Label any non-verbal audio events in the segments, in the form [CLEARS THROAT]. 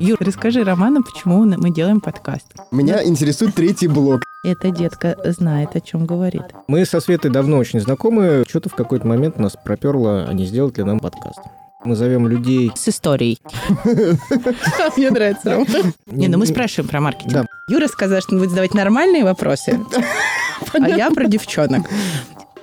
Юр, расскажи Роману, почему мы делаем подкаст. Меня интересует третий блок. Эта детка знает, о чем говорит. Мы со Светой давно очень знакомы. Что-то в какой-то момент нас проперло, а не сделать ли нам подкаст. Мы зовем людей... С историей. [LAUGHS] Мне нравится, Рома. Не, ну мы спрашиваем про маркетинг. Юра сказал, что он будет задавать нормальные вопросы, [LAUGHS] а я про девчонок.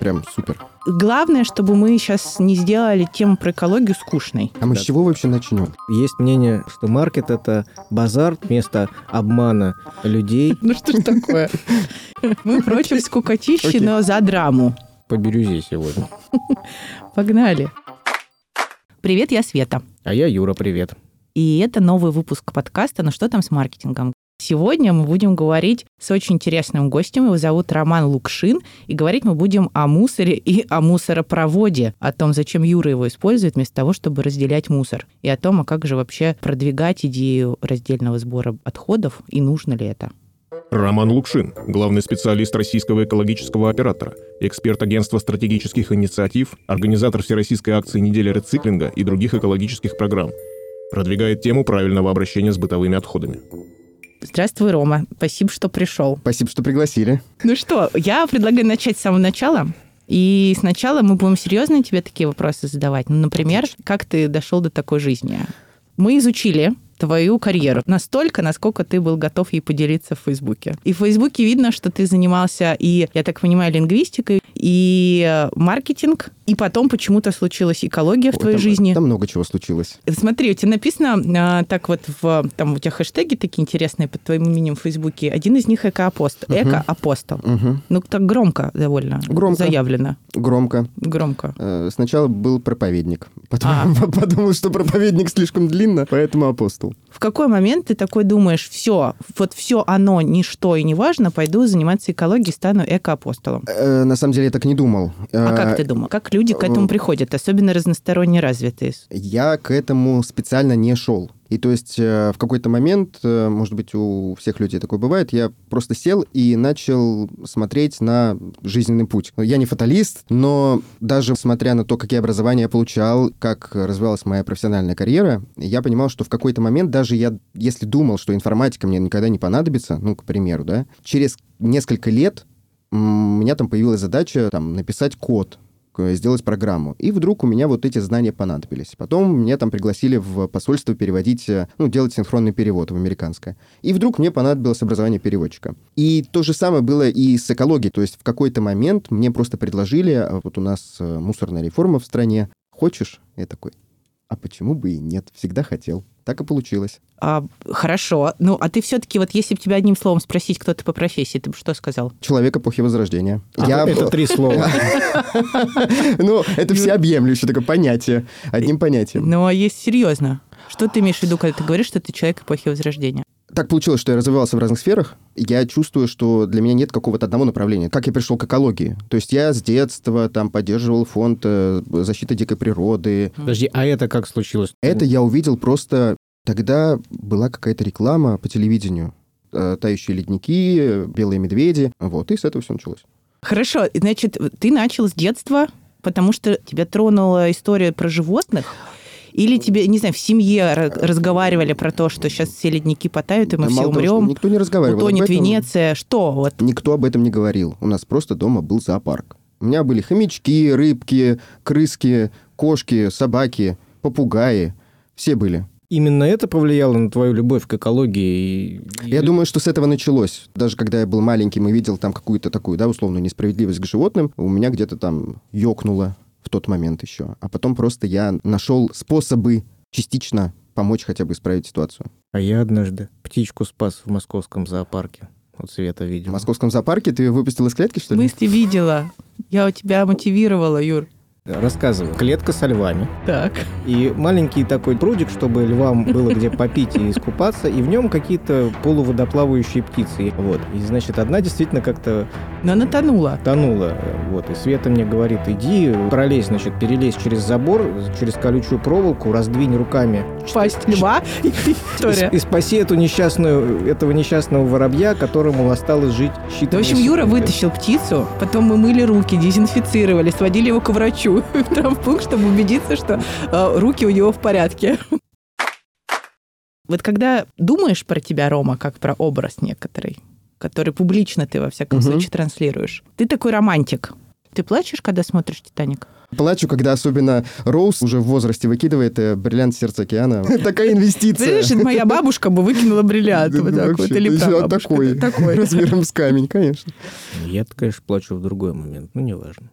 Прям супер. Главное, чтобы мы сейчас не сделали тему про экологию скучной. А мы с чего вообще начнем? Есть мнение, что маркет — это базар вместо обмана людей [LAUGHS] Ну что ж такое? [LAUGHS] Мы против скукотищи, но за драму. по бирюзе сегодня. [LAUGHS] Погнали. Привет, я Света. А я Юра, привет. И это новый выпуск подкаста «Ну что там с маркетингом?». Сегодня мы будем говорить с очень интересным гостем. Его зовут Роман Лукшин. И говорить мы будем о мусоре и о мусоропроводе. О том, зачем Юра его использует вместо того, чтобы разделять мусор. И о том, а как же вообще продвигать идею раздельного сбора отходов и нужно ли это. Роман Лукшин, главный специалист российского экологического оператора, эксперт агентства стратегических инициатив, организатор всероссийской акции «Неделя рециклинга» и других экологических программ. Продвигает тему правильного обращения с бытовыми отходами. Здравствуй, Рома. Спасибо, что пришел. Спасибо, что пригласили. Ну что, я предлагаю начать с самого начала. И сначала мы будем серьезно тебе такие вопросы задавать. Ну, например, как ты дошел до такой жизни? Мы изучили твою карьеру настолько, насколько ты был готов ей поделиться в Фейсбуке. И в Фейсбуке видно, что ты занимался и, я так понимаю, лингвистикой, и маркетинг, и потом почему-то случилась экология в Ой, твоей там- жизни. Там много чего случилось. Смотри, у тебя написано а, так вот в там у тебя хэштеги такие интересные под твоим именем в Фейсбуке. Один из них эко-апостол. Мгм. Эко-апостол. Мгм. Ну, так громко довольно. Громко. Заявлено. Громко. Громко. Э, Сначала был проповедник. Потом А. [LAUGHS] подумал, что проповедник слишком длинно, поэтому апостол. В какой момент ты такой думаешь, все, вот все оно, ничто и не важно, пойду заниматься экологией, стану эко-апостолом? Э, На самом деле я так не думал. А Э, как ты думал? Как люди к этому э, приходят, особенно разносторонне развитые? Я к этому специально не шел. И то есть э, в какой-то момент, э, может быть, у всех людей такое бывает, я просто сел и начал смотреть на жизненный путь. Я не фаталист, но даже смотря на то, какие образования я получал, как развивалась моя профессиональная карьера, я понимал, что в какой-то момент даже я, если думал, что информатика мне никогда не понадобится, ну, к примеру, да, через несколько лет у меня там появилась задача там, написать код, сделать программу. И вдруг у меня вот эти знания понадобились. Потом меня там пригласили в посольство переводить, э, ну, делать синхронный перевод в американское. И вдруг мне понадобилось образование переводчика. И то же самое было и с экологией. То есть в какой-то момент мне просто предложили, а вот у нас э, мусорная реформа в стране, хочешь? Я такой, а почему бы и нет? Всегда хотел. Так и получилось. А, хорошо. Ну, а ты все-таки, вот если бы тебя одним словом спросить, кто ты по профессии, ты бы что сказал? Человек эпохи Возрождения. А, Я- Это три слова. [LAUGHS] Ну, это всеобъемлющее такое понятие. Одним понятием. Ну, а есть серьезно. Что ты имеешь в виду, когда ты говоришь, что ты человек эпохи Возрождения? Так получилось, что я развивался в разных сферах. Я чувствую, что для меня нет какого-то одного направления. Как я пришел к экологии? То есть я с детства там поддерживал фонд э, защиты дикой природы. Подожди, а это как случилось? Это я увидел просто... Тогда была какая-то реклама по телевидению. Э, Тающие ледники, белые медведи. Вот, и с этого все началось. Хорошо, значит, ты начал с детства, потому что тебя тронула история про животных, или тебе, не знаю, в семье ра- разговаривали про то, что сейчас все ледники потают, и мы А все мало того, умрем, никто не разговаривал. об утонет этом. Венеция, что вот? Никто об этом не говорил. У нас просто дома был зоопарк. У меня были хомячки, рыбки, крыски, кошки, собаки, попугаи. Все были. Именно это повлияло на твою любовь к экологии? и- Я думаю, что с этого началось. Даже когда я был маленьким и видел там какую-то такую, да, условную несправедливость к животным, у меня где-то там ёкнуло тот момент еще. А потом просто я нашел способы частично помочь хотя бы исправить ситуацию. А я однажды птичку спас в московском зоопарке. Вот Света В видела. московском зоопарке ты выпустил из клетки, что В ли? смысле видела? Я у тебя мотивировала, Юр. Рассказываю. Клетка со львами. Так. И маленький такой прудик, чтобы львам было где попить и искупаться, и в нем какие-то полуводоплавающие птицы. Вот. И, значит, одна действительно как-то Но она тонула. тонула. Вот. И Света мне говорит, иди, пролезь, значит, перелезь через забор, через колючую проволоку, раздвинь руками. Пасть льва. [LAUGHS] И, История. и спаси эту нещастную, этого несчастного воробья, которому осталось жить считанные В общем, Юра вытащил птицу, потом мы мыли руки, дезинфицировали, сводили его к врачу [LAUGHS] в травмпункт, чтобы убедиться, что э, руки у него в порядке. Вот когда думаешь про тебя, Рома, как про образ некоторый, который публично ты, во всяком Мгм. случае, транслируешь, ты такой романтик. Ты плачешь, когда смотришь «Титаник»? Плачу, когда особенно Роуз уже в возрасте выкидывает э, бриллиант сердца океана. [LAUGHS] Такая инвестиция. Понимаешь, моя бабушка бы выкинула бриллиант. Вот так вот. Или Такой. [LAUGHS] размером с камень, конечно. Я, конечно, плачу в другой момент, ну, неважно.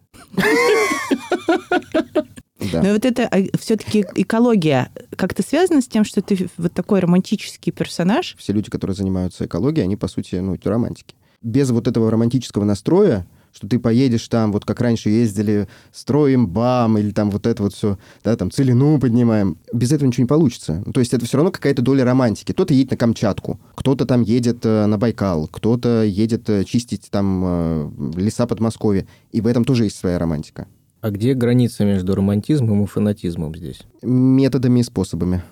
Да. Но вот это все-таки экология как-то связана с тем, что ты вот такой романтический персонаж? Все люди, которые занимаются экологией, они, по сути, ну, романтики. Без вот этого романтического настроя, что ты поедешь там, вот как раньше ездили, строим БАМ, или там вот это вот все, да, там целину поднимаем. Без этого ничего не получится. Ну, То есть это все равно какая-то доля романтики. Кто-то едет на Камчатку, кто-то там едет э, на Байкал, кто-то едет э, чистить там э, леса Подмосковья. И в этом тоже есть своя романтика. А где граница между романтизмом и фанатизмом здесь? методами и способами.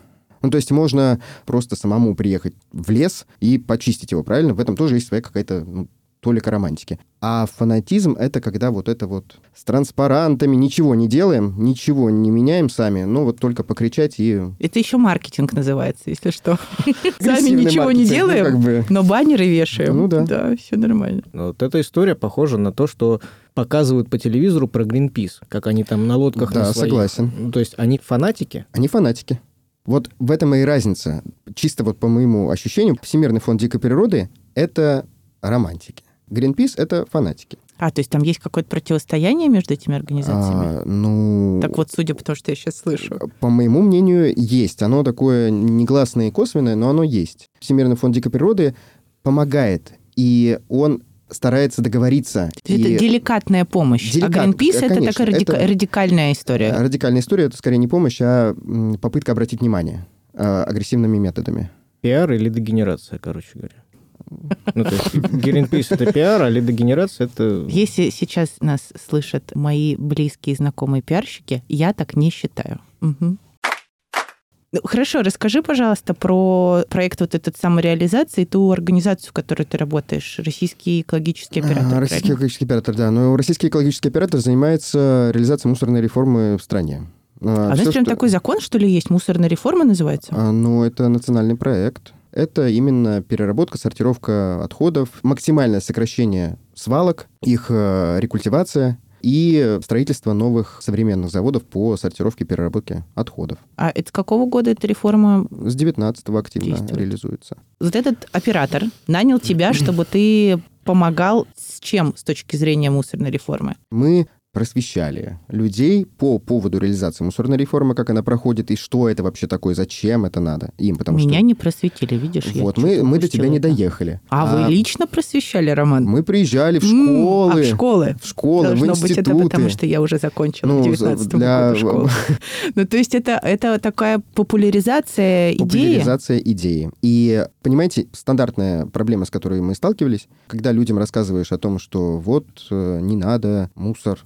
Ну, то есть можно просто самому приехать в лес и почистить его, правильно? В этом тоже есть своя какая-то ну, толика романтики. А фанатизм — это когда вот это вот с транспарантами ничего не делаем, ничего не меняем сами, ну вот только покричать и... Это еще маркетинг называется, если что. [LAUGHS] Сами ничего не ну, делаем, но баннеры вешаем. Ну да. Да, все нормально. Ну, Вот эта история похожа на то, что показывают по телевизору про Гринпис, как они там на лодках Да, согласен. Ну, то есть они фанатики, Они фанатики. Вот в этом и разница. Чисто вот по моему ощущению, Всемирный фонд дикой природы — это романтики. Гринпис — это фанатики. А, то есть там есть какое-то противостояние между этими организациями? А, ну... Так вот, судя по тому, что я сейчас слышу. По моему мнению, есть. Оно такое негласное и косвенное, но оно есть. Всемирный фонд дикой природы помогает, и он старается договориться. То есть И Это деликатная помощь. Деликат- а Greenpeace это такая радика- это- радикальная история. Радикальная история — это скорее не помощь, а попытка обратить внимание а, агрессивными методами. пиар или дегенерация, короче говоря. Ну, то есть Гринпис это пиар, а лидогенерация это... Если сейчас нас слышат мои близкие знакомые пиарщики, я так не считаю. Ну, Хорошо, расскажи, пожалуйста, про проект вот этот самореализации, ту организацию, в которой ты работаешь, российский экологический оператор. А, Российский правильно? экологический оператор, да. Но российский экологический оператор занимается реализацией мусорной реформы в стране. А у нас всё, прям что- такой закон, что ли, есть? Мусорная реформа называется? А, Ну, это национальный проект. Это именно переработка, сортировка отходов, максимальное сокращение свалок, их э, рекультивация и строительство новых современных заводов по сортировке и переработке отходов. А это с какого года эта реформа? С 19 активно Действует. реализуется. Вот этот оператор нанял тебя, [CLEARS THROAT] чтобы ты помогал с чем с точки зрения мусорной реформы? Мы просвещали людей по поводу реализации мусорной реформы, как она проходит, и что это вообще такое, зачем это надо им, потому Меня что... не просветили, видишь? Вот, мы, мы до тебя упустила не это. доехали. А, вы лично просвещали, Роман? Мы приезжали в школы, А, в школы? в школы, Должно в быть, это институты. потому, что я уже закончила Ну, в за- 19 для- году школу. [LAUGHS] Ну, то есть это, это такая популяризация идеи? Популяризация идеи. И, понимаете, стандартная проблема, с которой мы сталкивались, когда людям рассказываешь о том, что вот э, не надо мусор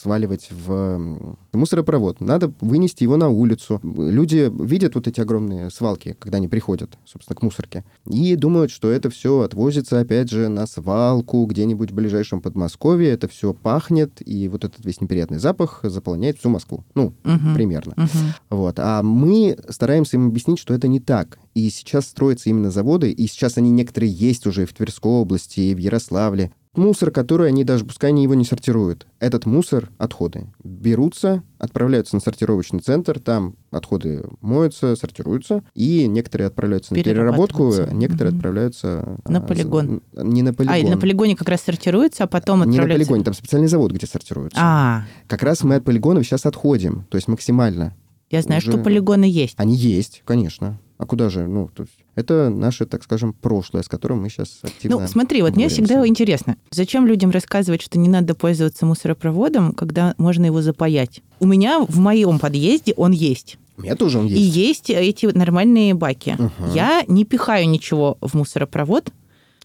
сваливать в мусоропровод. Надо вынести его на улицу. Люди видят вот эти огромные свалки, когда они приходят, собственно, к мусорке, и думают, что это все отвозится, опять же, на свалку где-нибудь в ближайшем Подмосковье. Это все пахнет, и вот этот весь неприятный запах заполняет всю Москву. Ну, Мгм. примерно. Мгм. Вот. А мы стараемся им объяснить, что это не так. И сейчас строятся именно заводы, и сейчас они некоторые есть уже в Тверской области, и в Ярославле. Мусор, который они даже, пускай они его не сортируют, этот мусор, отходы, берутся, отправляются на сортировочный центр, там отходы моются, сортируются, и некоторые отправляются на переработку, некоторые Мгм. отправляются... На а, полигон. за- Не на полигон. А, на полигоне как раз сортируется, а потом Не на полигоне, там специальный завод, где сортируются. А, Как раз мы от полигонов сейчас отходим, то есть максимально. я знаю, Уже- что полигоны есть. Они есть, конечно. А куда же? Ну, то есть это наше, так скажем, прошлое, с которым мы сейчас активно Ну, смотри, вот мне боремся. всегда интересно, зачем людям рассказывать, что не надо пользоваться мусоропроводом, когда можно его запаять? У меня в моем подъезде он есть. У меня тоже он И есть. есть эти нормальные баки. Мгм. Я не пихаю ничего в мусоропровод,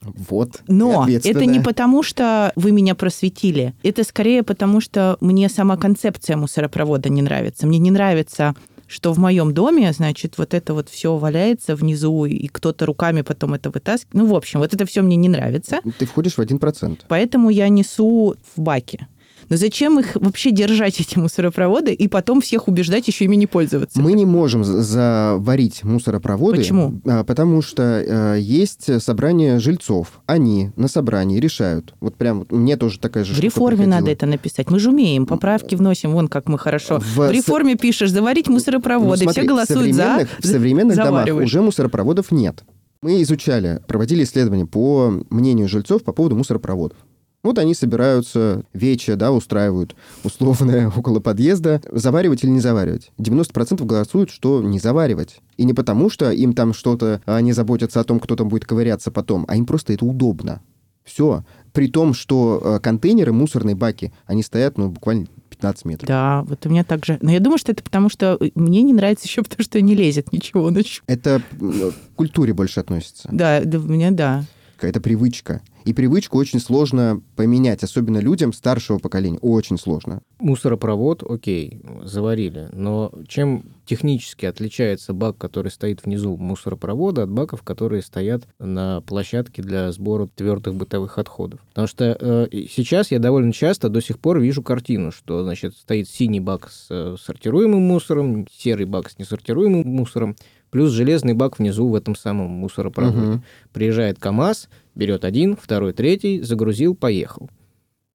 Вот. но это не потому, что вы меня просветили. Это скорее потому, что мне сама концепция мусоропровода не нравится. Мне не нравится что в моем доме, значит, вот это вот все валяется внизу, и кто-то руками потом это вытаскивает. Ну, в общем, вот это все мне не нравится. Ты входишь в один процент. Поэтому я несу в баке. Но зачем их вообще держать, [LAUGHS] эти мусоропроводы, и потом всех убеждать еще ими не пользоваться? Мы не можем за- заварить мусоропроводы. Почему? а, Потому что э, есть собрание жильцов. Они на собрании решают. Вот прям мне тоже такая же В реформе приходила. надо это написать. Мы же умеем, поправки вносим, вон как мы хорошо. В В, с- реформе пишешь, заварить Ну, мусоропроводы, смотри, все голосуют за, в современных домах уже мусоропроводов нет. Мы изучали, проводили исследования по мнению жильцов по поводу мусоропроводов. Вот они собираются, вече, да, устраивают условное [LAUGHS] около подъезда. Заваривать или не заваривать? 90% голосуют, что не заваривать. И не потому, что им там что-то, они заботятся о том, кто там будет ковыряться потом, а им просто это удобно. Все. При том, что э, контейнеры, мусорные баки, они стоят, ну, буквально 15 метров. Да, вот у меня так же. Но я думаю, что это потому, что мне не нравится еще [LAUGHS] потому, что не лезет ничего ночью. Это к культуре больше относится. Да, да, у меня да. Это привычка. И привычку очень сложно поменять, особенно людям старшего поколения. Очень сложно. Мусоропровод, окей, заварили. Но чем технически отличается бак, который стоит внизу мусоропровода, от баков, которые стоят на площадке для сбора твердых бытовых отходов? Потому что э, сейчас я довольно часто до сих пор вижу картину, что, значит, стоит синий бак с э, сортируемым мусором, серый бак с несортируемым мусором, плюс железный бак внизу в этом самом мусоропроводе. Мгм. Приезжает КАМАЗ, берет один, второй, третий, загрузил, поехал.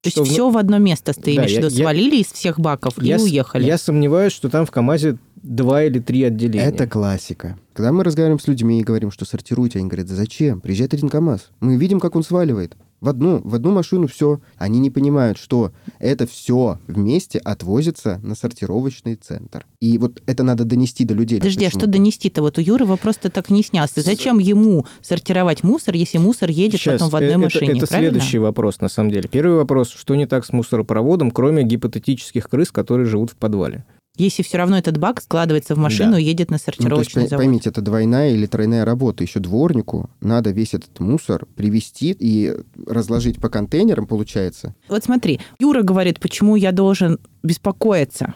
То есть Что все в одно место ты Да, имеешь в виду, я- свалили из всех баков Я и с- уехали. Я сомневаюсь, что там в КАМАЗе два или три отделения. Это классика. Когда мы разговариваем с людьми и говорим, что сортируйте, они говорят, «Да зачем? Приезжает один КАМАЗ. Мы видим, как он сваливает. В одну, в одну машину все. Они не понимают, что это все вместе отвозится на сортировочный центр. И вот это надо донести до людей. Подожди, а что донести-то? Вот у Юры вопрос так не снялся. Зачем ему сортировать мусор, если мусор едет Щас, потом в одной э, это, машине, Это правильно? следующий вопрос, на самом деле. Первый вопрос, что не так с мусоропроводом, кроме гипотетических крыс, которые живут в подвале? Если все равно этот бак складывается в машину Да. и едет на Ну, то есть, сортировочный завод. поймите, это двойная или тройная работа. Еще дворнику надо весь этот мусор привезти и разложить по контейнерам, получается. Вот смотри, Юра говорит, почему я должен беспокоиться.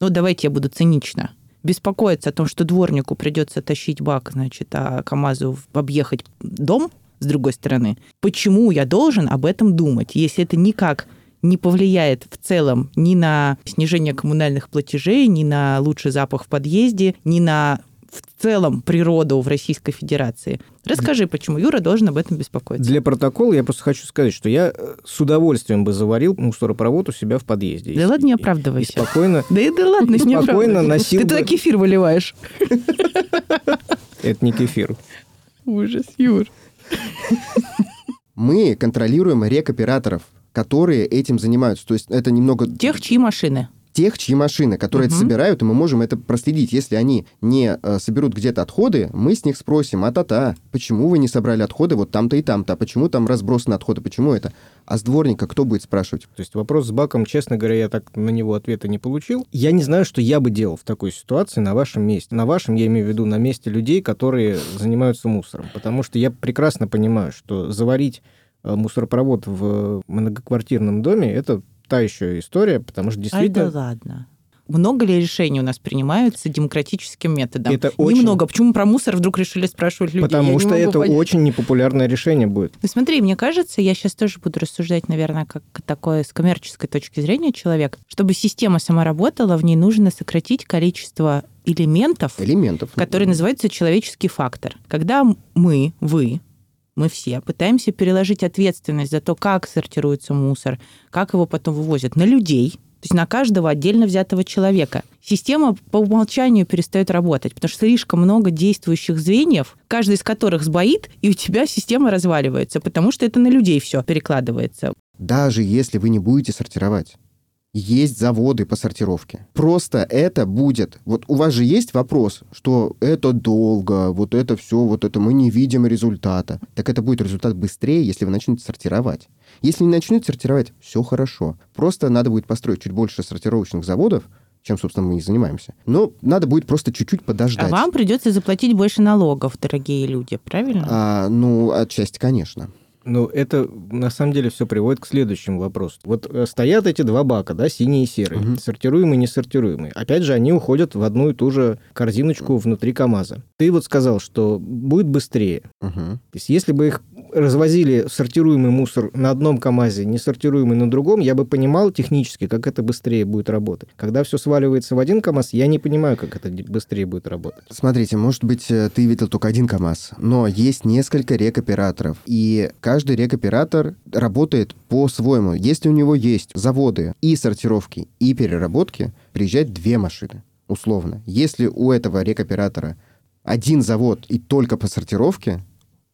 Ну, давайте я буду цинично. Беспокоиться о том, что дворнику придется тащить бак, значит, а КАМАЗу объехать дом с другой стороны. Почему я должен об этом думать, если это никак не повлияет в целом ни на снижение коммунальных платежей, ни на лучший запах в подъезде, ни на в целом природу в Российской Федерации. Расскажи, почему Юра должен об этом беспокоиться. Для протокола я просто хочу сказать, что я э, с удовольствием бы заварил мусоропровод у себя в подъезде. Да И- ладно, не оправдывайся. И спокойно... Да и да ладно, не Спокойно носил Ты туда кефир выливаешь. Это не кефир. Ужас, Юр. Мы контролируем рекоператоров, которые этим занимаются. То есть это немного... Тех, чьи машины. тех, чьи машины, которые это Мгм. собирают, и мы можем это проследить. Если они не э, соберут где-то отходы, мы с них спросим, а-та-та, почему вы не собрали отходы вот там-то и там-то, а почему там разбросаны отходы, почему это? А с дворника кто будет спрашивать? То есть вопрос с баком, честно говоря, я так на него ответа не получил. Я не знаю, что я бы делал в такой ситуации на вашем месте. На вашем, я имею в виду, на месте людей, которые занимаются мусором. Потому что я прекрасно понимаю, что заварить мусоропровод в многоквартирном доме – это та еще история, потому что Ай, действительно... да ладно. Много ли решений у нас принимаются демократическим методом? Это очень- Немного. Почему про мусор вдруг решили спрашивать людей? Я Потому не что это понять. очень непопулярное решение будет. Ну, смотри, мне кажется, я сейчас тоже буду рассуждать, наверное, как такое с коммерческой точки зрения человек. Чтобы система сама работала, в ней нужно сократить количество элементов, Элементов. который называется человеческий фактор. Когда мы, вы, мы все пытаемся переложить ответственность за то, как сортируется мусор, как его потом вывозят на людей, то есть на каждого отдельно взятого человека. Система по умолчанию перестает работать, потому что слишком много действующих звеньев, каждый из которых сбоит, и у тебя система разваливается, потому что это на людей все перекладывается. Даже если вы не будете сортировать. Есть заводы по сортировке. Просто это будет... Вот у вас же есть вопрос, что это долго, вот это все, вот это мы не видим результата. Так это будет результат быстрее, если вы начнете сортировать. Если не начнете сортировать, все хорошо. Просто надо будет построить чуть больше сортировочных заводов, чем, собственно, мы и занимаемся. Но надо будет просто чуть-чуть подождать. А вам придется заплатить больше налогов, дорогие люди, правильно? А, ну, отчасти, конечно. Ну, это на самом деле все приводит к следующему вопросу. Вот э, стоят эти два бака, да, синий и серый, Мгм. сортируемый и несортируемый. Опять же, они уходят в одну и ту же корзиночку внутри КАМАЗа. Ты вот сказал, что будет быстрее. Мгм. То есть, если бы их развозили сортируемый мусор на одном КАМАЗе, несортируемый на другом, я бы понимал технически, как это быстрее будет работать. Когда все сваливается в один КАМАЗ, я не понимаю, как это быстрее будет работать. Смотрите, может быть, э, ты видел только один КАМАЗ, но есть несколько рекоператоров, и каждый рекоператор работает по-своему. Если у него есть заводы и сортировки, и переработки, приезжают две машины, условно. Если у этого рекоператора один завод и только по сортировке,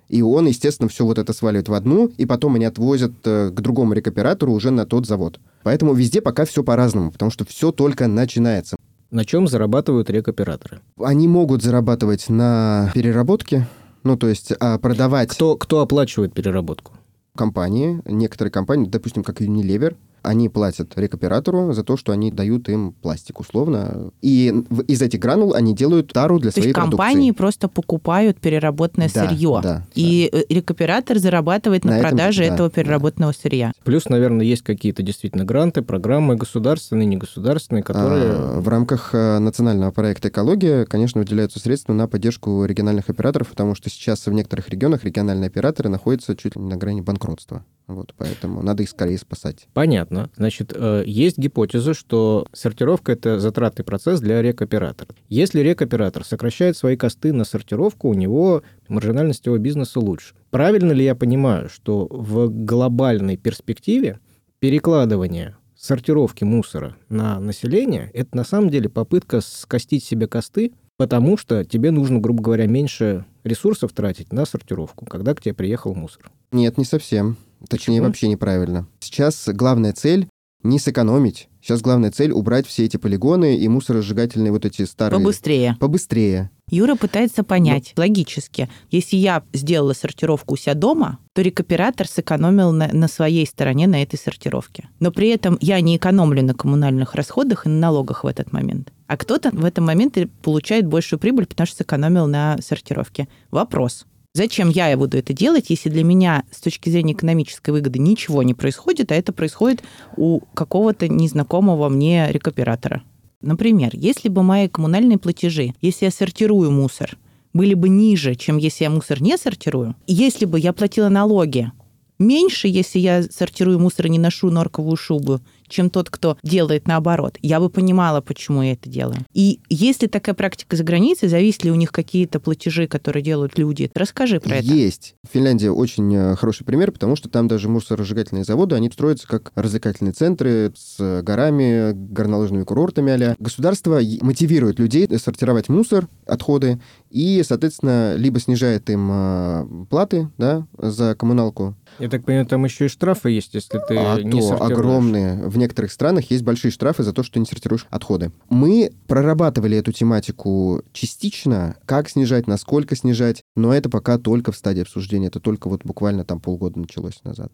и он, естественно, все вот это сваливает в одну, и потом они отвозят э, к другому рекоператору уже на тот завод. Поэтому везде пока все по-разному, потому что все только начинается. На чем зарабатывают рекоператоры? Они могут зарабатывать на переработке, ну, то есть а, продавать... Кто, кто оплачивает переработку? Компании, некоторые компании, допустим, как Unilever, они платят рекоператору за то, что они дают им пластик условно. И из этих гранул они делают тару для то своей есть компании просто покупают переработанное да, сырье. Да, и да. рекоператор зарабатывает на, на продаже этом, да, этого переработанного да. сырья. Плюс, наверное, есть какие-то действительно гранты, программы государственные, негосударственные, которые... А, в рамках э, национального проекта «Экология», конечно, выделяются средства на поддержку региональных операторов, потому что сейчас в некоторых регионах региональные операторы находятся чуть ли не на грани банкротства. Вот, поэтому надо их скорее спасать. Понятно. Значит, э, есть гипотеза, что сортировка – это затратный процесс для рекоператора. Если рекоператор сокращает свои косты на сортировку, у него маржинальность его бизнеса лучше. Правильно ли я понимаю, что в глобальной перспективе перекладывание сортировки мусора на население – это на самом деле попытка скостить себе косты, потому что тебе нужно, грубо говоря, меньше ресурсов тратить на сортировку, когда к тебе приехал мусор? Нет, не совсем. Точнее, Почему? вообще неправильно. Сейчас главная цель не сэкономить. Сейчас главная цель убрать все эти полигоны и мусоросжигательные вот эти старые... Побыстрее. Побыстрее. Юра пытается понять Но... логически. Если я сделала сортировку у себя дома, то рекоператор сэкономил на, на своей стороне на этой сортировке. Но при этом я не экономлю на коммунальных расходах и на налогах в этот момент. А кто-то в этом моменте получает большую прибыль, потому что сэкономил на сортировке. Вопрос. Зачем я буду это делать, если для меня с точки зрения экономической выгоды ничего не происходит, а это происходит у какого-то незнакомого мне рекоператора? Например, если бы мои коммунальные платежи, если я сортирую мусор, были бы ниже, чем если я мусор не сортирую, если бы я платила налоги меньше, если я сортирую мусор и не ношу норковую шубу, чем тот, кто делает наоборот. Я бы понимала, почему я это делаю. И если такая практика за границей, зависят ли у них какие-то платежи, которые делают люди? Расскажи про это. Есть. Финляндия очень э, хороший пример, потому что там даже мусоросжигательные заводы, они строятся как развлекательные центры с горами, горнолыжными курортами а Государство мотивирует людей сортировать мусор, отходы, и, соответственно, либо снижает им э, платы да, за коммуналку, я так понимаю, там еще и штрафы есть, если ты а не то огромные. В некоторых странах есть большие штрафы за то, что не сортируешь отходы. Мы прорабатывали эту тематику частично, как снижать, насколько снижать, но это пока только в стадии обсуждения. Это только вот буквально там полгода началось назад.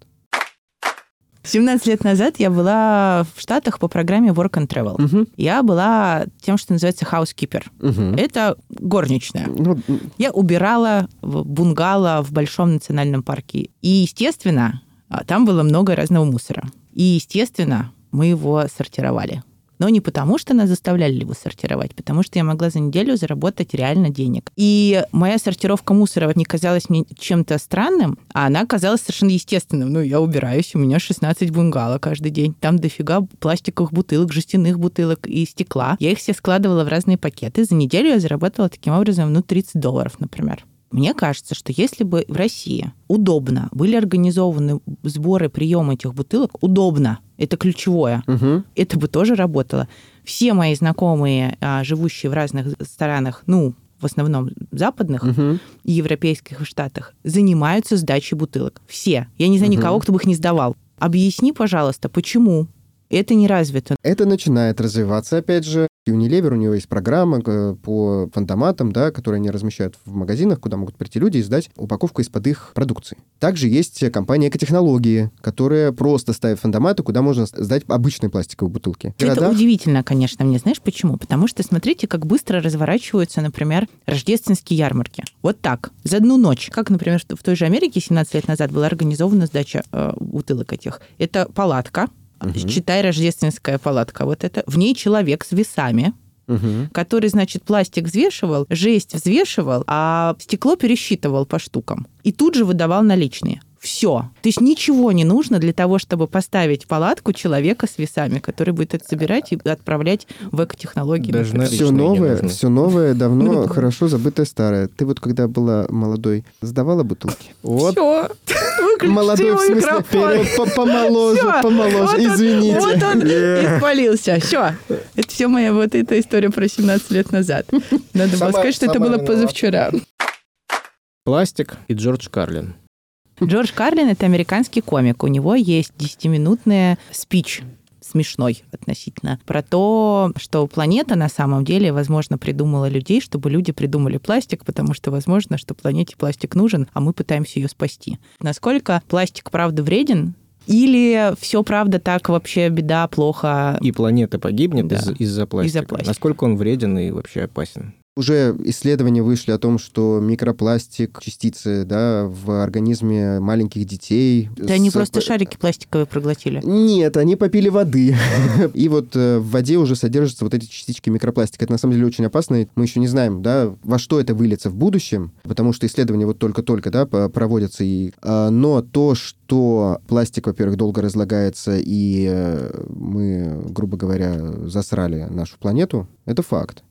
17 лет назад я была в Штатах по программе Work and Travel. Угу. Я была тем, что называется housekeeper. Угу. Это горничная. Ну, я убирала в бунгало в Большом национальном парке. И, естественно, а, там было много разного мусора. И, естественно, мы его сортировали. Но не потому, что нас заставляли его сортировать, потому что я могла за неделю заработать реально денег. И моя сортировка мусора не казалась мне чем-то странным, а она казалась совершенно естественным. Ну, я убираюсь, у меня 16 бунгало каждый день. Там дофига пластиковых бутылок, жестяных бутылок и стекла. Я их все складывала в разные пакеты. За неделю я заработала таким образом, ну, 30 долларов, например. Мне кажется, что если бы в России удобно были организованы сборы, прием этих бутылок, удобно, это ключевое, угу. это бы тоже работало. Все мои знакомые, а, живущие в разных странах, ну, в основном западных угу. и европейских штатах, занимаются сдачей бутылок. Все. Я не знаю угу. никого, кто бы их не сдавал. Объясни, пожалуйста, почему это не развито. Это начинает развиваться, опять же. Unilever, у него есть программа э, по фантоматам, да, которые они размещают в магазинах, куда могут прийти люди и сдать упаковку из-под их продукции. Также есть компания Экотехнологии, которая просто ставит фантоматы, куда можно сдать обычные пластиковые бутылки. Это городах... удивительно, конечно, мне. Знаешь почему? Потому что смотрите, как быстро разворачиваются, например, рождественские ярмарки. Вот так, за одну ночь. Как, например, в той же Америке 17 лет назад была организована сдача э, бутылок этих. Это палатка, Угу. Считай рождественская палатка вот это. В ней человек с весами, Мгм. который, значит, пластик взвешивал, жесть взвешивал, а стекло пересчитывал по штукам. И тут же выдавал наличные. Все. То есть ничего не нужно для того, чтобы поставить в палатку человека с весами, который будет это собирать и отправлять в экотехнологии. Даже наличные Все новое, все новое, давно, хорошо забытое старое. Ты вот когда была молодой, сдавала бутылки? Вот. Выключите Молодой, в смысле, по- помоложе, Всё. помоложе, Вот он- извините. Вот он испалился. Все. Это все моя вот эта история про 17 лет назад. Надо было сказать, что это было позавчера. Пластик и Джордж Карлин. Джордж Карлин — это американский комик. У него есть 10-минутный спич смешной относительно, про то, что планета на самом деле, возможно, придумала людей, чтобы люди придумали пластик, потому что, возможно, что планете пластик нужен, а мы пытаемся ее спасти. Насколько пластик, правда, вреден, или все правда так вообще беда, плохо? И планета погибнет Да. из- из-за пластика. пластика. Насколько он вреден и вообще опасен? Уже исследования вышли о том, что микропластик, частицы да, в организме маленьких детей... Да они с- просто шарики пластиковые проглотили. Нет, они попили воды. [LAUGHS] И вот э, в воде уже содержатся вот эти частички микропластика. Это на самом деле очень опасно. Мы еще не знаем, да, во что это выльется в будущем, потому что исследования вот только-только, да, проводятся. И, а, но то, что пластик, во-первых, долго разлагается, и э, мы, грубо говоря, засрали нашу планету, это факт.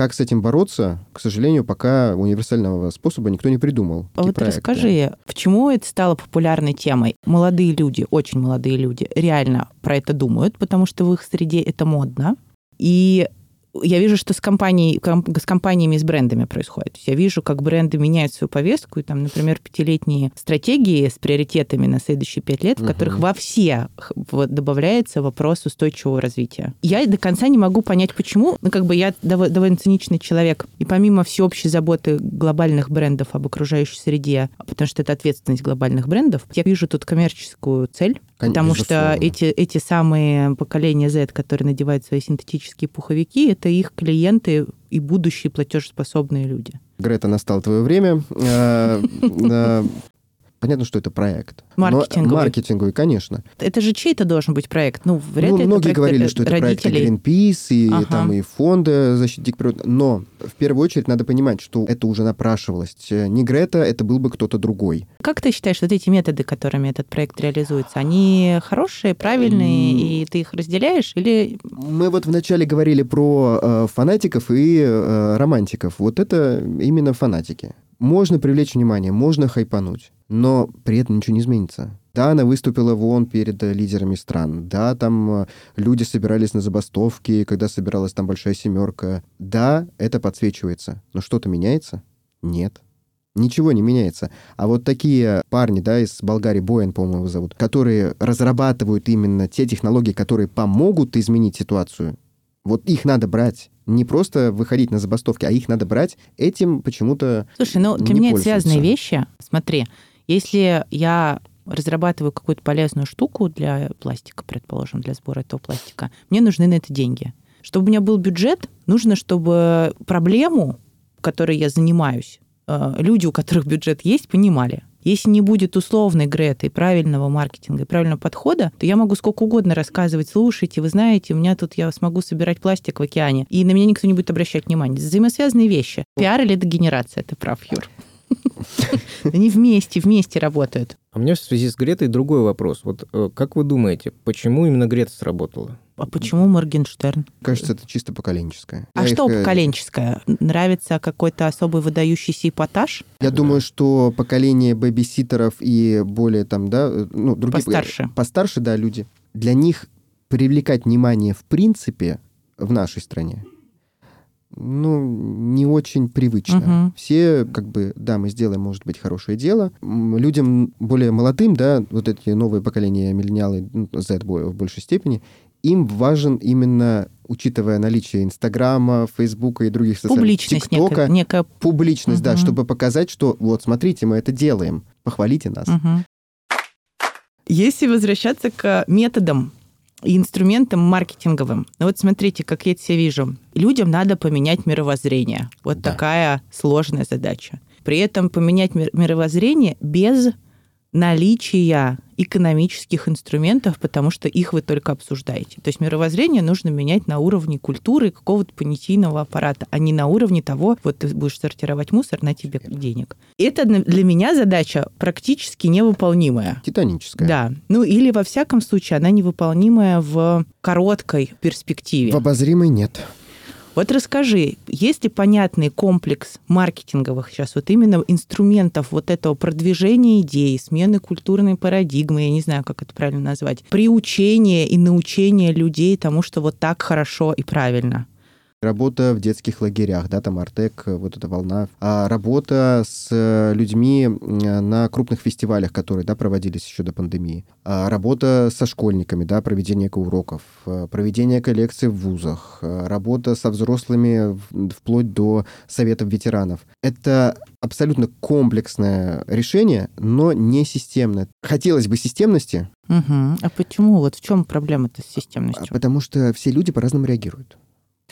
Как с этим бороться, к сожалению, пока универсального способа никто не придумал. А вот проекты. расскажи, почему это стало популярной темой? Молодые люди, очень молодые люди, реально про это думают, потому что в их среде это модно. И я вижу, что с, компанией, ком- с компаниями, с брендами происходит. Я вижу, как бренды меняют свою повестку, и там, например, пятилетние стратегии с приоритетами на следующие пять лет, в которых во все вот добавляется вопрос устойчивого развития. Я до конца не могу понять, почему. Ну, как бы я дов- довольно циничный человек, и помимо всеобщей заботы глобальных брендов об окружающей среде, потому что это ответственность глобальных брендов, я вижу тут коммерческую цель, Потому что эти, эти самые поколения Z, которые надевают свои синтетические пуховики, это их клиенты и будущие платежеспособные люди. Грета, настало твое время. [LAUGHS] Э, э, Понятно, что это проект. Но- Маркетинговый. Маркетинговый, конечно. Это же чей-то должен быть проект? Ну, вряд Ну, ли многие проект говорили, что это проект и родителей. Greenpeace, и Ага. там и фонды защиты дикой природы. Но в первую очередь надо понимать, что это уже напрашивалось. Э, Не Грета, это был бы кто-то другой. Как ты считаешь, вот эти методы, которыми этот проект реализуется, они хорошие, правильные, и ты их разделяешь? Или Мы вот вначале говорили про э, фанатиков и э, романтиков. Вот это именно фанатики. Можно привлечь внимание, можно хайпануть, но при этом ничего не изменится. Да, она выступила в ООН перед э, лидерами стран. Да, там э, люди собирались на забастовки, когда собиралась там большая семерка. Да, это подсвечивается. Но что-то меняется? Нет. Ничего не меняется. А вот такие парни, да, из Болгарии, Боян, по-моему, его зовут, которые разрабатывают именно те технологии, которые помогут изменить ситуацию, вот их надо брать. Не просто выходить на забастовки, а их надо брать. Этим почему-то... Слушай, ну для меня это связанные вещи. Смотри, если я разрабатываю какую-то полезную штуку для пластика, предположим, для сбора этого пластика, мне нужны на это деньги. Чтобы у меня был бюджет, нужно, чтобы проблему, которой я занимаюсь, э, люди, у которых бюджет есть, понимали. Если не будет условной Греты, правильного маркетинга, и правильного подхода, то я могу сколько угодно рассказывать, слушайте, вы знаете, у меня тут я смогу собирать пластик в океане, и на меня никто не будет обращать внимания. Это взаимосвязанные вещи. Пиар или дегенерация, ты прав, Юр. Они вместе, вместе работают. А у меня в связи с Гретой другой вопрос. Вот э, как вы думаете, почему именно Грета сработала? А почему Моргенштерн? Кажется, это чисто поколенческое. А Я что их, э, поколенческое? Нравится какой-то особый выдающийся эпатаж? Я думаю, что поколение бэбиситеров и более там, да, э, ну, другие... Постарше. Постарше, да, люди. Для них привлекать внимание в принципе в нашей стране, ну, не очень привычно. Мгм. Все, как бы, да, мы сделаем, может быть, хорошее дело. Людям более молодым, да, вот эти новые поколения миллениалы, ну, Z в большей степени, им важен именно, учитывая наличие Инстаграма, Фейсбука и других социальных Публичность ТикТока, некая. некая публичность, да, Мгм. чтобы показать, что вот, смотрите, мы это делаем, похвалите нас. Мгм. Если возвращаться к методам и инструментам маркетинговым. Ну вот смотрите, как я это себе вижу. Людям надо поменять мировоззрение. Вот Да. такая сложная задача. При этом поменять мир- мировоззрение без наличия экономических инструментов, потому что их вы только обсуждаете. То есть мировоззрение нужно менять на уровне культуры какого-то понятийного аппарата, а не на уровне того, вот ты будешь сортировать мусор, на тебе денег. Это для меня задача практически невыполнимая. Титаническая. Да. Ну или, во всяком случае, она невыполнимая в короткой перспективе. В обозримой нет. Вот расскажи, есть ли понятный комплекс маркетинговых сейчас вот именно инструментов вот этого продвижения идей, смены культурной парадигмы, я не знаю, как это правильно назвать, приучения и научения людей тому, что вот так хорошо и правильно? Работа в детских лагерях, да, там Артек, вот эта волна. А работа с э, людьми на крупных фестивалях, которые, да, проводились еще до пандемии. А работа со школьниками, да, проведение уроков, э, проведение коллекций в вузах, э, работа со взрослыми вплоть до советов ветеранов. Это абсолютно комплексное решение, но не системное. Хотелось бы системности. Угу. А почему? Вот в чем проблема-то с системностью? Потому что все люди по-разному реагируют.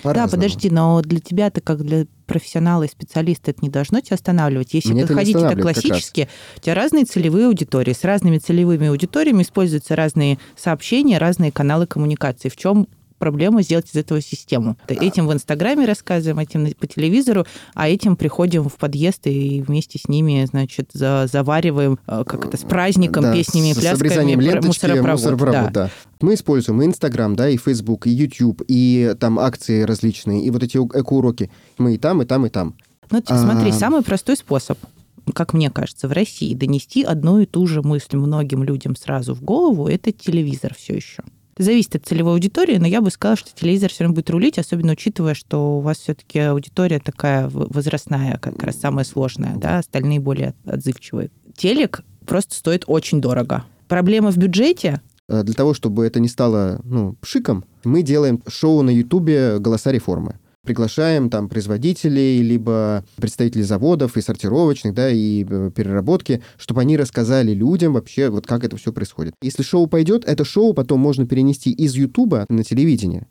Да, подожди, но для тебя это как для профессионала и специалиста это не должно тебя останавливать. Если Меня подходить это классически, у тебя разные целевые аудитории. С разными целевыми аудиториями используются разные сообщения, разные каналы коммуникации. В чем проблему сделать из этого систему. Этим в Инстаграме рассказываем, этим по телевизору, а этим приходим в подъезд и вместе с ними, значит, за, завариваем, э, как это, с праздником, да, песнями, с, плясками, ленточки, мусоропровод. мусоропровод да. да. Мы используем и Инстаграм, да, и Фейсбук, и YouTube, и там акции различные, и вот эти эко-уроки. Мы и там, и там, и там. Ну, а... смотри, самый простой способ как мне кажется, в России донести одну и ту же мысль многим людям сразу в голову, это телевизор все еще зависит от целевой аудитории, но я бы сказала, что телевизор все равно будет рулить, особенно учитывая, что у вас все-таки аудитория такая возрастная, как раз самая сложная, да, остальные более отзывчивые. Телек просто стоит очень дорого. Проблема в бюджете, э, для того, чтобы это не стало ну, пшиком, мы делаем шоу на Ютубе «Голоса реформы» приглашаем там производителей, либо представителей заводов и сортировочных, да, и э, переработки, чтобы они рассказали людям вообще, вот как это все происходит. Если шоу пойдет, это шоу потом можно перенести из Ютуба на телевидение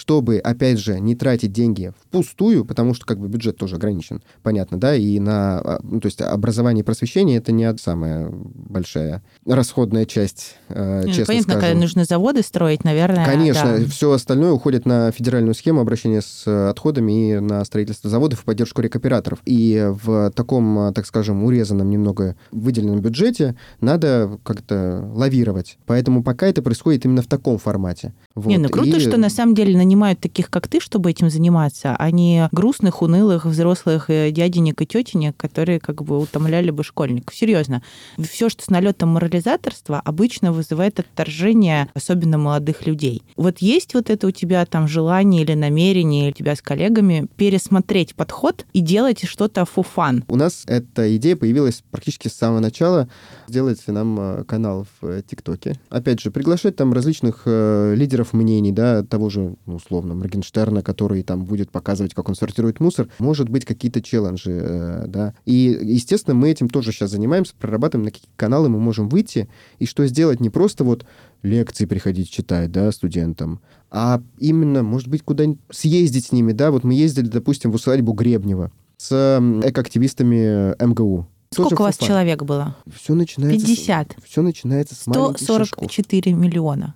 чтобы, опять же, не тратить деньги впустую, потому что как бы бюджет тоже ограничен, понятно, да, и на, а, ну, то есть образование и просвещение это не самая большая расходная часть, э, честно Понятно, скажем. когда нужно заводы строить, наверное. Конечно, да. все остальное уходит на федеральную схему обращения с отходами и на строительство заводов и поддержку рекоператоров. И в таком, так скажем, урезанном немного выделенном бюджете надо как-то лавировать. Поэтому пока это происходит именно в таком формате. Вот. Не, ну круто, и... что на самом деле нанимают таких, как ты, чтобы этим заниматься, а не грустных, унылых взрослых э, дяденек и тетенек, которые как бы утомляли бы школьников. Серьезно. Все, что с налетом морализаторства, обычно вызывает отторжение, особенно молодых людей. Вот есть вот это у тебя там желание или намерение у тебя с коллегами пересмотреть подход и делать что-то фуфан? У нас эта идея появилась практически с самого начала. Сделать нам э, канал в э, ТикТоке. Опять же, приглашать там различных лидеров мнений, да, того же ну, условно, Моргенштерна, который там будет показывать, как он сортирует мусор, может быть, какие-то челленджи, э, да. И, естественно, мы этим тоже сейчас занимаемся, прорабатываем, на какие каналы мы можем выйти, и что сделать не просто вот лекции приходить читать, да, студентам, а именно, может быть, куда-нибудь съездить с ними, да, вот мы ездили, допустим, в усадьбу Гребнева с экоактивистами МГУ. Сколько у вас человек было? Все начинается 50. С, все начинается с 144 миллиона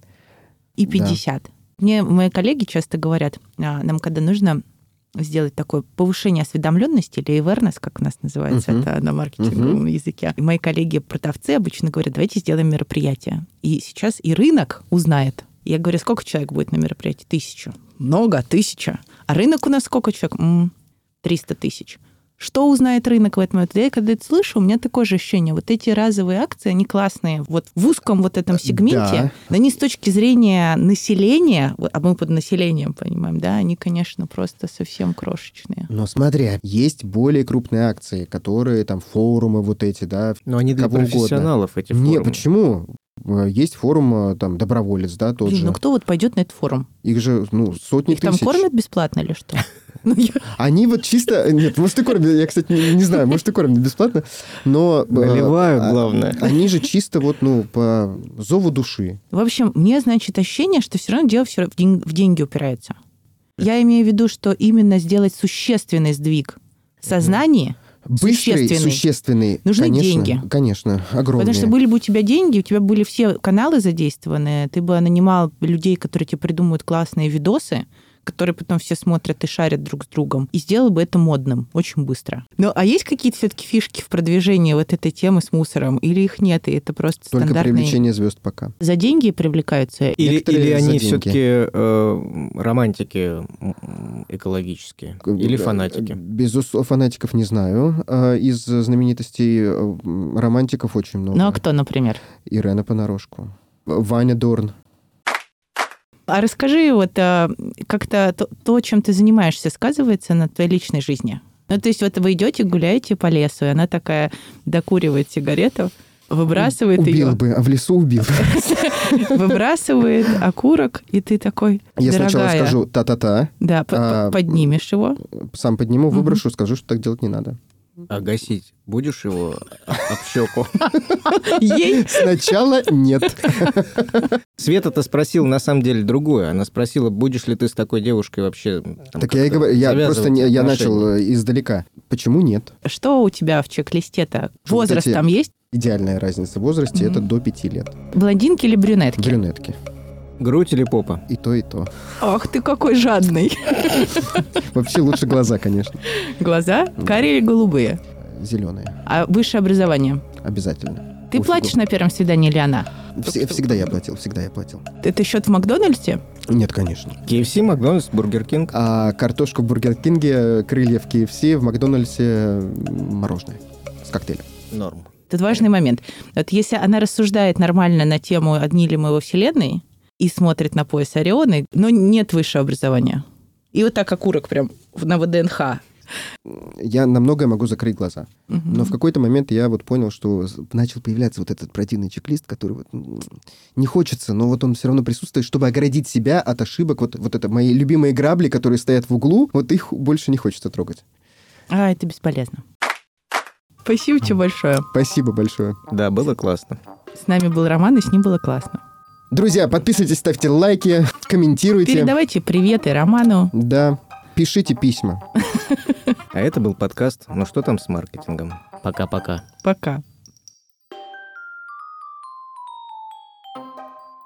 и 50. Да. Мне мои коллеги часто говорят, а, нам когда нужно сделать такое повышение осведомленности или awareness, как у нас называется uh-huh. это на маркетинговом uh-huh. языке. И мои коллеги-продавцы обычно говорят, давайте сделаем мероприятие. И сейчас и рынок узнает. Я говорю, сколько человек будет на мероприятии? Тысячу. Много, тысяча. А рынок у нас сколько человек? М-м, 300 тысяч. Что узнает рынок в этом момент? Я когда это слышу, у меня такое же ощущение. Вот эти разовые акции, они классные. Вот в узком вот этом сегменте, да, не с точки зрения населения, а мы под населением понимаем, да, они, конечно, просто совсем крошечные. Но смотри, есть более крупные акции, которые там форумы вот эти, да, Но они для профессионалов угодно. эти форумы. Нет, почему? Э, есть форум э, там доброволец, да, тот Блин, же. ну кто вот пойдет на этот форум? Их же, ну, сотни Их тысяч. там кормят бесплатно или что? [LAUGHS] Ну, Они вот чисто... Нет, может, и кормят. Я, кстати, не, не знаю, может, и кормят бесплатно. Но... Э, Наливают, а, главное. Они же чисто вот, ну, по зову души. В общем, мне, значит, ощущение, что все равно дело все в, день, в деньги упирается. Я имею в виду, что именно сделать существенный сдвиг сознания, Быстрый, Существенный. существенный. Нужны конечно, деньги. Конечно, огромные. Потому что были бы у тебя деньги, у тебя были все каналы задействованы, ты бы нанимал людей, которые тебе придумают классные видосы, которые потом все смотрят и шарят друг с другом, и сделал бы это модным очень быстро. Ну, а есть какие-то все-таки фишки в продвижении вот этой темы с мусором? Или их нет, и это просто Только стандартные... привлечение звезд пока. За деньги привлекаются? Или, Некоторые или они все-таки романтики м, экологические? Или Э, фанатики? Безусловно, фанатиков не знаю. А Из знаменитостей э, романтиков очень много. Ну, а кто, например? Ирена Понарошку. Ваня Дорн. А расскажи, вот а, как-то то, то, чем ты занимаешься, сказывается на твоей личной жизни? Ну, то есть вот вы идете, гуляете по лесу, и она такая докуривает сигарету, выбрасывает Убил ее, бы, а в лесу убил. [LAUGHS] выбрасывает окурок, и ты такой, Я сначала скажу та-та-та, да, а, поднимешь его. сам подниму, выброшу, скажу, что так делать не надо. А гасить будешь его об щеку? Ей Сначала нет. Света-то спросила на самом деле другое. Она спросила, будешь ли ты с такой девушкой вообще там, Так я и говорю, я просто не- я начал э, издалека. Почему нет? Что у тебя в чек-листе-то? Вот Возраст эти- там есть? Идеальная разница в возрасте это до пяти лет. Блондинки или брюнетки? Брюнетки. Грудь или попа? И то, и то. Ах ты какой жадный. [LAUGHS] Вообще лучше глаза, конечно. Глаза карие или голубые? Зеленые. А высшее образование? Обязательно. Ты Уф, платишь на первом свидании или она? Вс- Всегда я платил, всегда я платил. Это счет в Макдональдсе? Нет, конечно. KFC, Макдональдс, Бургер Кинг. А картошку в Бургер Кинге, крылья в KFC, в Макдональдсе мороженое с коктейлем. Норм. Тут важный момент. Вот если она рассуждает нормально на тему «Одни ли мы во Вселенной» и смотрит на пояс Орионы, но нет высшего образования. И вот так окурок прям на ВДНХ. Я на многое могу закрыть глаза. Мгм. Но в какой-то момент я вот понял, что начал появляться вот этот противный чек-лист, который вот не хочется, но вот он все равно присутствует, чтобы оградить себя от ошибок. Вот, вот это мои любимые грабли, которые стоят в углу, вот их больше не хочется трогать. А, это бесполезно. Спасибо тебе большое. Спасибо большое. Да, было классно. С нами был Роман, и с ним было классно. Друзья, подписывайтесь, ставьте лайки, комментируйте. Передавайте приветы Роману. Да, пишите письма. [LAUGHS] А это был подкаст «Ну что там с маркетингом?» Пока-пока. Пока.